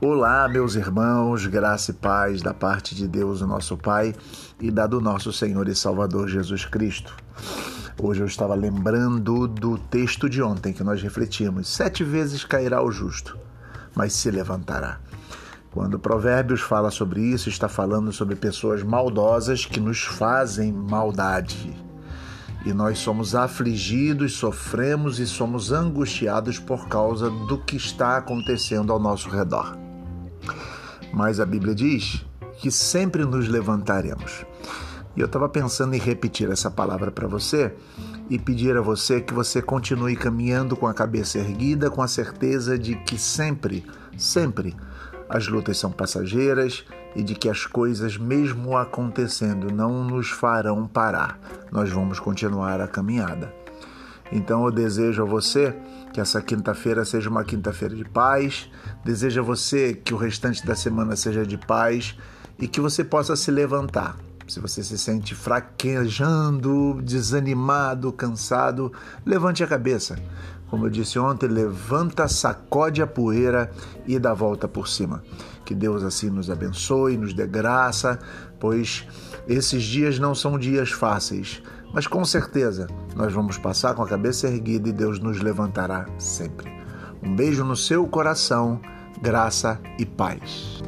Olá, meus irmãos, graça e paz da parte de Deus, o nosso Pai, e da do nosso Senhor e Salvador Jesus Cristo. Hoje eu estava lembrando do texto de ontem que nós refletimos: sete vezes cairá o justo, mas se levantará. Quando Provérbios fala sobre isso, está falando sobre pessoas maldosas que nos fazem maldade e nós somos afligidos, sofremos e somos angustiados por causa do que está acontecendo ao nosso redor. Mas a Bíblia diz que sempre nos levantaremos. E eu estava pensando em repetir essa palavra para você e pedir a você que você continue caminhando com a cabeça erguida, com a certeza de que sempre, sempre as lutas são passageiras e de que as coisas, mesmo acontecendo, não nos farão parar. Nós vamos continuar a caminhada. Então eu desejo a você que essa quinta-feira seja uma quinta-feira de paz, desejo a você que o restante da semana seja de paz e que você possa se levantar. Se você se sente fraquejando, desanimado, cansado, levante a cabeça. Como eu disse ontem, levanta, sacode a poeira e dá volta por cima. Que Deus assim nos abençoe, nos dê graça, pois esses dias não são dias fáceis, mas com certeza nós vamos passar com a cabeça erguida e Deus nos levantará sempre. Um beijo no seu coração, graça e paz.